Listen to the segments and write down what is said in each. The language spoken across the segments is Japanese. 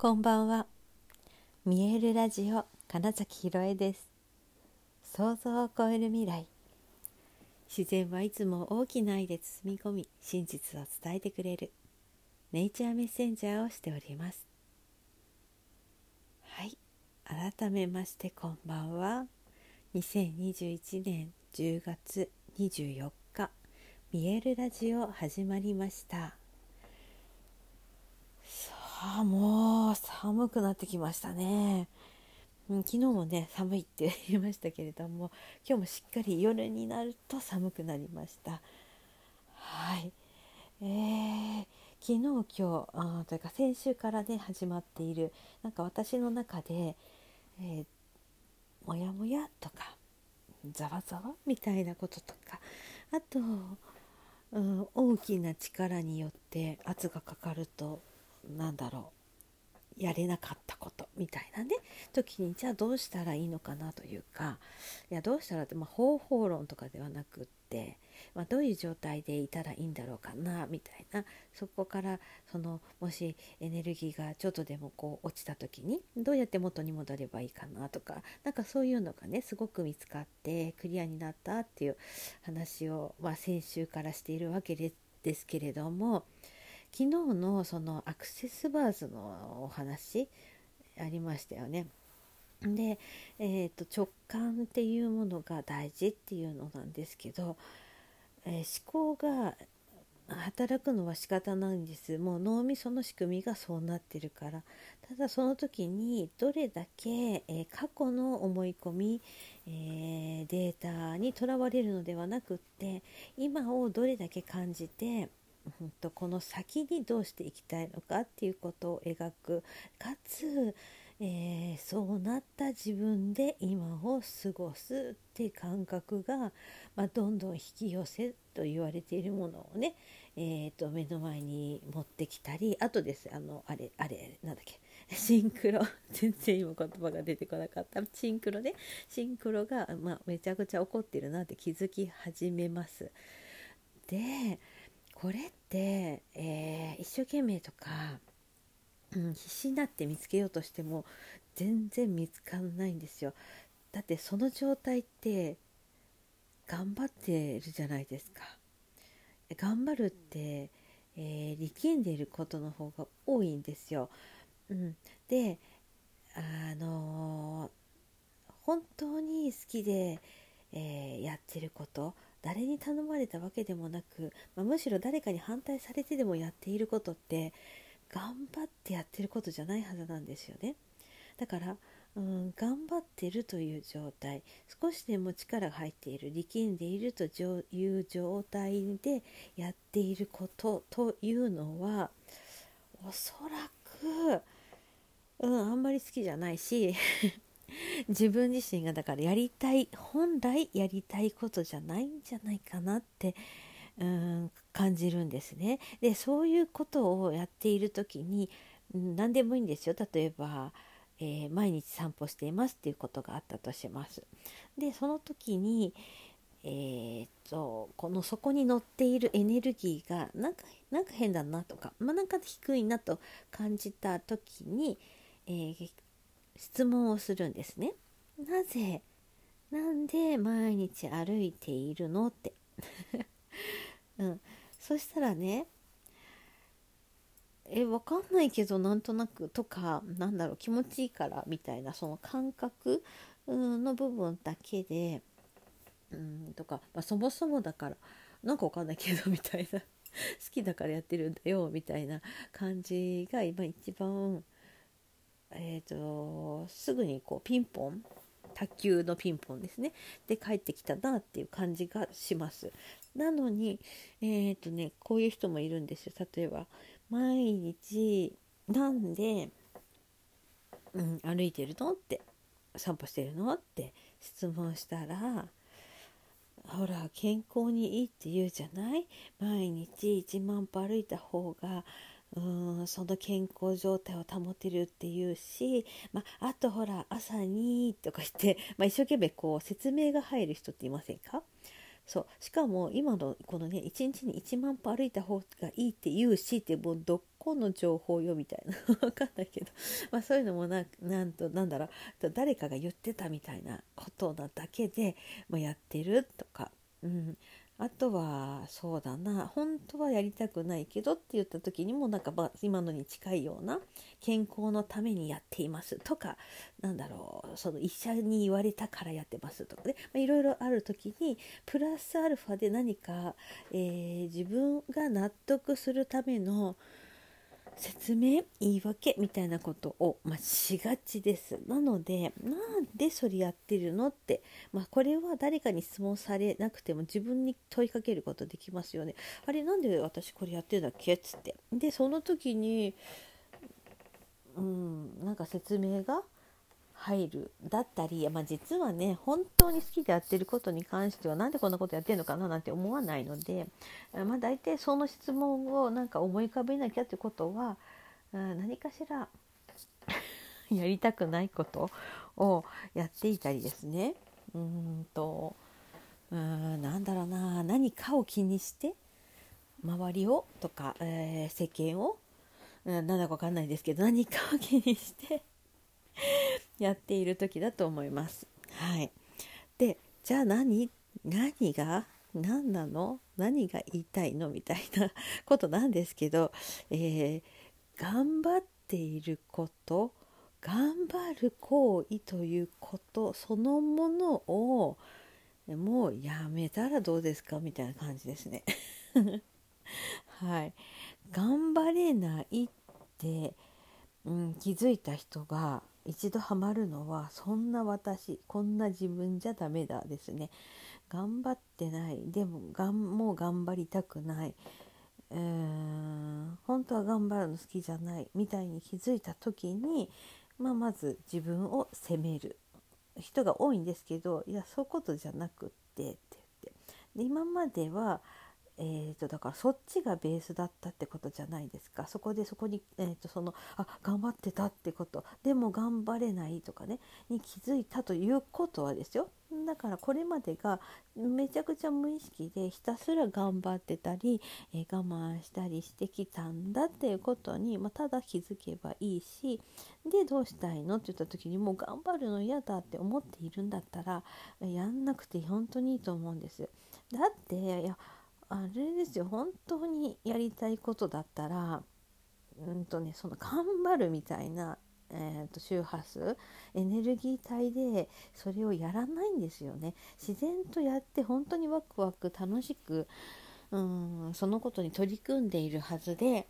こんばんは。見えるラジオ金崎ひろえです。想像を超える未来。自然はいつも大きな愛で包み込み、真実を伝えてくれるネイチャーメッセンジャーをしております。はい、改めましてこんばんは。2021年10月24日、見えるラジオ始まりました。ああもう寒くなってきましたね、昨日もね寒いって言いましたけれども今日もしっかり夜になると寒くなりました。はい。えー、昨日今日あというか先週からね始まっているなんか私の中で、えー、もやもやとかざわざわみたいなこととかあと、うん、大きな力によって圧がかかるとなんだろうやれなかったことみたいなね時にじゃあどうしたらいいのかなというかいやどうしたらって、まあ、方法論とかではなくって、まあ、どういう状態でいたらいいんだろうかなみたいなそこからそのもしエネルギーがちょっとでもこう落ちた時にどうやって元に戻ればいいかなとか何かそういうのがねすごく見つかってクリアになったっていう話を、まあ、先週からしているわけですけれども。昨日のそのアクセスバーズのお話ありましたよね。で、えーと、直感っていうものが大事っていうのなんですけど、えー、思考が働くのは仕方ないんですもう脳みその仕組みがそうなってるからただその時にどれだけ、えー、過去の思い込み、えー、データにとらわれるのではなくって今をどれだけ感じてうんとこの先にどうしていきたいのかっていうことを描く。かつ、えー、そうなった自分で今を過ごすって感覚が、まあ、どんどん引き寄せと言われているものをね、えーと、目の前に持ってきたりあとですあのあれあれなんだっけ シンクロ 全然今言葉が出てこなかった。シンクロね。シンクロが、まあ、めちゃくちゃ起こってるなって気づき始めます。でこれって、えー、一生懸命とか、うん、必死になって見つけようとしても全然見つかんないんですよ。だってその状態って頑張ってるじゃないですか。頑張るって、えー、力んでいることの方が多いんですよ、うん、であのー、本当に好きで、えー、やってること誰に頼まれたわけでもなく、まあ、むしろ誰かに反対されてでもやっていることって頑張ってやってることじゃないはずなんですよね。だから、うん、頑張ってるという状態少しでも力が入っている力んでいるという状態でやっていることというのはおそらく、うん、あんまり好きじゃないし 自分自身がだからやりたい本来やりたいことじゃないんじゃないかなってうん感じるんですね。でそういうことをやっている時に、うん、何でもいいんですよ例えば、えー、毎日散歩していますっていうことがあったとします。でその時にえー、っとこの底に乗っているエネルギーがなんかなんか変だなとか、まあ、なんか低いなと感じた時に、えー、質問をするんですね。なぜなんで毎日歩いているのって、うん、そしたらねえわかんないけどなんとなくとかなんだろう気持ちいいからみたいなその感覚の部分だけでうんとか、まあ、そもそもだからなんかわかんないけどみたいな好きだからやってるんだよみたいな感じが今一番えーと、すぐにこうピンポン卓球のピンポンですね。で帰ってきたなっていう感じがします。なのにえっ、ー、とねこういう人もいるんですよ。例えば毎日なんで、うん、歩いてるのって散歩してるのって質問したらほら健康にいいって言うじゃない？毎日1万歩歩いた方がうんその健康状態を保てるっていうし、まあ、とほら朝にとか言って、まあ、一生懸命こう説明が入る人っていませんか？そうしかも今のこのね1日に1万歩歩いた方がいいって言うしってもうどこの情報よみたいな。分かんないけど、まあ、そういうのもななんとなんだろう。誰かが言ってたみたいなことなだけで、まあ、やってるとか、うん、あとはそうだな。本当はやりたくないけどって言った時にもなんか今のに近いような健康のためにやっています。とかなんだろう。その医者に言われたからやってますとかね。いろいろある時にプラスアルファで何か、えー、自分が納得するための説明言い訳みたいなことを、まあ、しがちです。なのでなんでそれやってるのって、まあ、これは誰かに質問されなくても自分に問いかけることできますよね。あれなんで私これやってるんだっけ？っつって。でその時にうんなんか説明が入るだったり、まあ、実はね本当に好きでやってることに関しては何でこんなことやってるのかななんて思わないので、まあ、大体その質問をなんか思い浮かべなきゃってことは何かしら やりたくないことをやっていたりですね。うんとうんなんだろうな何かを気にして周りをとか、えー、世間を、うん、なんだか分かんないですけど何かを気にしてやっている時だと思います。はい、でじゃあ何？何が？何なの？何が言いたいの？みたいな ことなんですけど、えー、頑張っていること頑張る行為ということそのものをもうやめたらどうですか？みたいな感じですね。はい、頑張れないって、うん、気づいた人が一度ハマるのはそんな私こんな自分じゃダメだですね。頑張ってない。でもがんもう頑張りたくない、えー、本当は頑張るの好きじゃない。みたいに気づいた時に、まあ、まず自分を責める。人が多いんですけどいやそういうことじゃなくってって言って。で今まではえーと、だからそっちがベースだったってことじゃないですか。そこでそこに、えーと、そのあ頑張ってたってこと。でも頑張れないとかね。に気づいたということはですよ。だからこれまでがめちゃくちゃ無意識でひたすら頑張ってたり、えー、我慢したりしてきたんだっていうことに、まあ、ただ気づけばいいしでどうしたいのって言った時にもう頑張るの嫌だって思っているんだったらやんなくて本当にいいと思うんです。だってあれですよ本当にやりたいことだったらうんとねその頑張るみたいな、えーと、周波数エネルギー体でそれをやらないんですよね。自然とやって本当にワクワク楽しくうんそのことに取り組んでいるはずで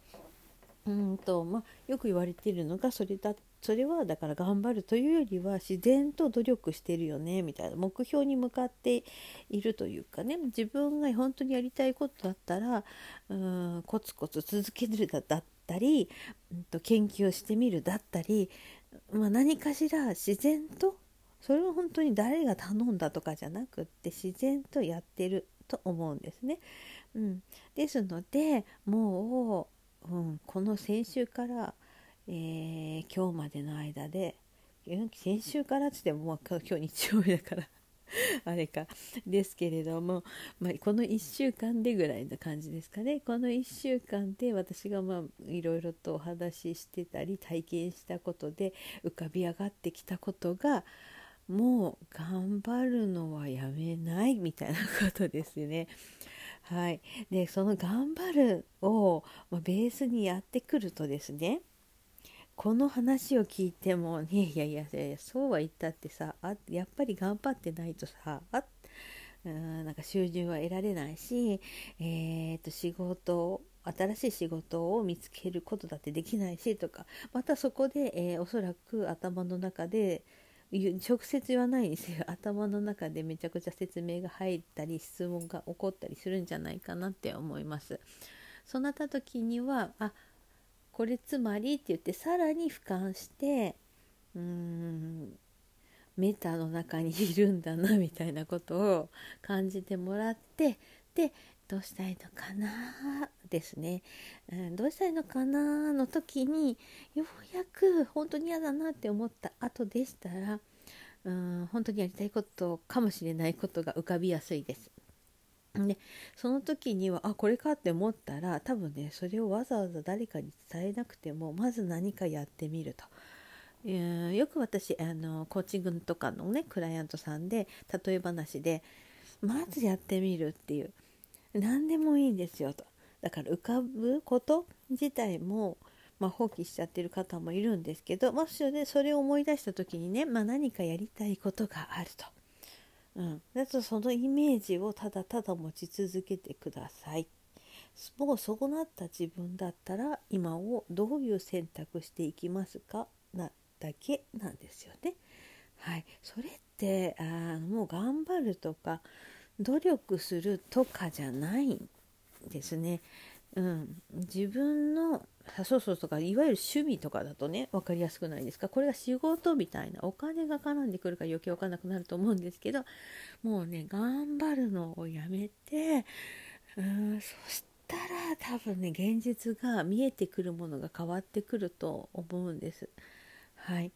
うんと、まあ、よく言われているのがそれだっそれはだから頑張るというよりは自然と努力してるよねみたいな目標に向かっているというかね自分が本当にやりたいことだったらうんコツコツ続けるだったり、うんと研究をしてみるだったり、まあ、何かしら自然とそれは本当に誰が頼んだとかじゃなくって自然とやってると思うんですね。うん、ですのでもう、うん、この先週からえー、今日までの間で先週からっつっても、まあ、今日日曜日だから あれか。ですけれども、まあ、この1週間でぐらいな感じですかね。この1週間で私がまあいろいろとお話ししてたり体験したことで浮かび上がってきたことがもう頑張るのはやめないみたいなことですね。はい、でその「頑張るを」ま、ベースにやってくるとですねこの話を聞いても、ね、いやいやそうは言ったってさあやっぱり頑張ってないとさあうんなんか収入は得られないし、えー、と仕事新しい仕事を見つけることだってできないしとかまたそこで、えー、おそらく頭の中で直接言わないんですよ 頭の中でめちゃくちゃ説明が入ったり質問が起こったりするんじゃないかなって思います。そうなった時にはあこれつまりって言ってさらに俯瞰してうーんメタの中にいるんだなみたいなことを感じてもらってでどうしたいのかなですね、うん、どうしたいのかなの時にようやく本当に嫌だなって思った後でしたらうん本当にやりたいことかもしれないことが浮かびやすいです。でその時にはあこれかって思ったら多分ねそれをわざわざ誰かに伝えなくてもまず何かやってみると。よく私あのコーチングとかのねクライアントさんで例え話でまずやってみるっていう何でもいいんですよとだから浮かぶこと自体も、まあ、放棄しちゃってる方もいるんですけど、まあ、それでそれを思い出した時にね、まあ、何かやりたいことがあると。うん、だとそのイメージをただただ持ち続けてください。もうそうなった自分だったら今をどういう選択していきますか？なだけなんですよね。はい、それってあもう頑張るとか努力するとかじゃないんですね。うん、自分のそうそうとかいわゆる趣味とかだとね分かりやすくないですか？これが仕事みたいなお金が絡んでくるから余計分かんなくなると思うんですけどもうね頑張るのをやめてうんそしたら多分ね現実が見えてくるものが変わってくると思うんです。はい。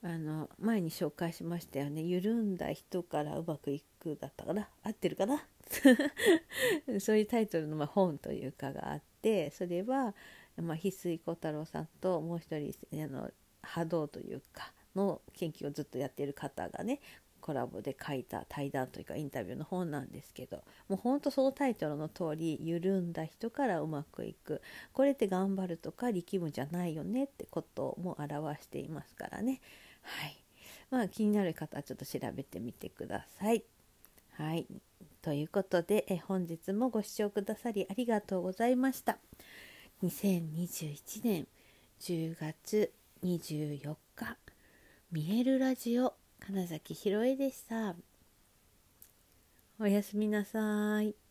あの前に紹介しましたよね。緩んだ人からうまくいくだったかな？合ってるかな？そういうタイトルのま本というかがあってそれは、まあ、翡翠小太郎さんともう一人あの波動というかの研究をずっとやっている方がねコラボで書いた対談というかインタビューの本なんですけどもうほんとそのタイトルの通り緩んだ人からうまくいく。これって頑張るとか力むじゃないよね？ってことも表していますからね。はい。まあ気になる方はちょっと調べてみてください。はいということでえ本日もご視聴くださりありがとうございました2021年10月24日見えるラジオ金崎ひろえでした。おやすみなさい。